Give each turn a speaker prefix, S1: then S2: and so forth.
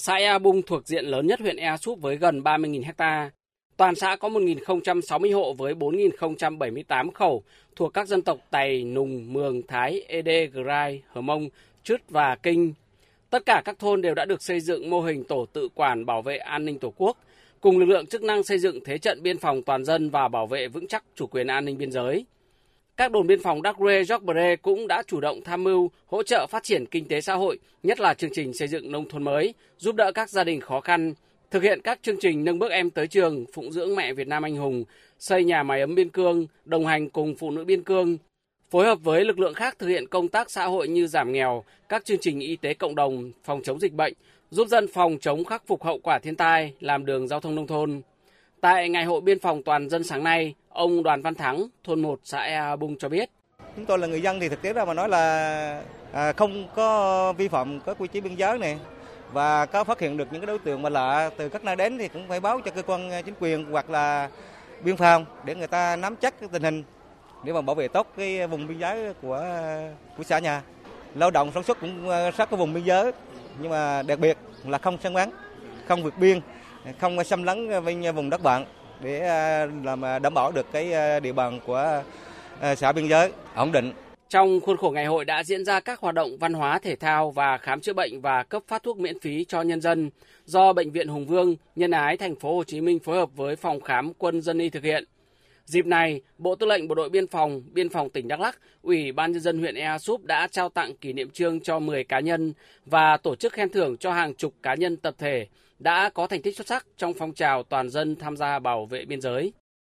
S1: Xã Ea Bung thuộc diện lớn nhất huyện Ea Súp với gần 30.000 ha. Toàn xã có 1.060 hộ với 4.078 khẩu thuộc các dân tộc Tày, Nùng, Mường, Thái, Ede, Grai, Hờ Mông, Chứt và Kinh. Tất cả các thôn đều đã được xây dựng mô hình tổ tự quản bảo vệ an ninh Tổ quốc, cùng lực lượng chức năng xây dựng thế trận biên phòng toàn dân và bảo vệ vững chắc chủ quyền an ninh biên giới. Các đồn biên phòng Đắc Rê, cũng đã chủ động tham mưu hỗ trợ phát triển kinh tế xã hội, nhất là chương trình xây dựng nông thôn mới, giúp đỡ các gia đình khó khăn, thực hiện các chương trình nâng bước em tới trường, phụng dưỡng mẹ Việt Nam anh hùng, xây nhà máy ấm biên cương, đồng hành cùng phụ nữ biên cương, phối hợp với lực lượng khác thực hiện công tác xã hội như giảm nghèo, các chương trình y tế cộng đồng, phòng chống dịch bệnh, giúp dân phòng chống khắc phục hậu quả thiên tai, làm đường giao thông nông thôn. Tại Ngày hội Biên phòng toàn dân sáng nay, ông Đoàn Văn Thắng, thôn 1 xã Ea Bung cho biết.
S2: Chúng tôi là người dân thì thực tế ra mà nói là à, không có vi phạm các quy chế biên giới này và có phát hiện được những cái đối tượng mà lạ từ các nơi đến thì cũng phải báo cho cơ quan à, chính quyền hoặc là biên phòng để người ta nắm chắc cái tình hình để mà bảo vệ tốt cái vùng biên giới của à, của xã nhà. Lao động sản xuất cũng à, sát cái vùng biên giới nhưng mà đặc biệt là không săn bắn, không vượt biên, không xâm lấn bên vùng đất bạn để à, làm à, đảm bảo được cái à, địa bàn của xã biên giới ổn định.
S1: Trong khuôn khổ ngày hội đã diễn ra các hoạt động văn hóa thể thao và khám chữa bệnh và cấp phát thuốc miễn phí cho nhân dân do bệnh viện Hùng Vương, Nhân Ái thành phố Hồ Chí Minh phối hợp với phòng khám quân dân y thực hiện. Dịp này, Bộ Tư lệnh Bộ đội Biên phòng, Biên phòng tỉnh Đắk Lắk, Ủy ban nhân dân huyện Ea Súp đã trao tặng kỷ niệm trương cho 10 cá nhân và tổ chức khen thưởng cho hàng chục cá nhân tập thể đã có thành tích xuất sắc trong phong trào toàn dân tham gia bảo vệ biên giới.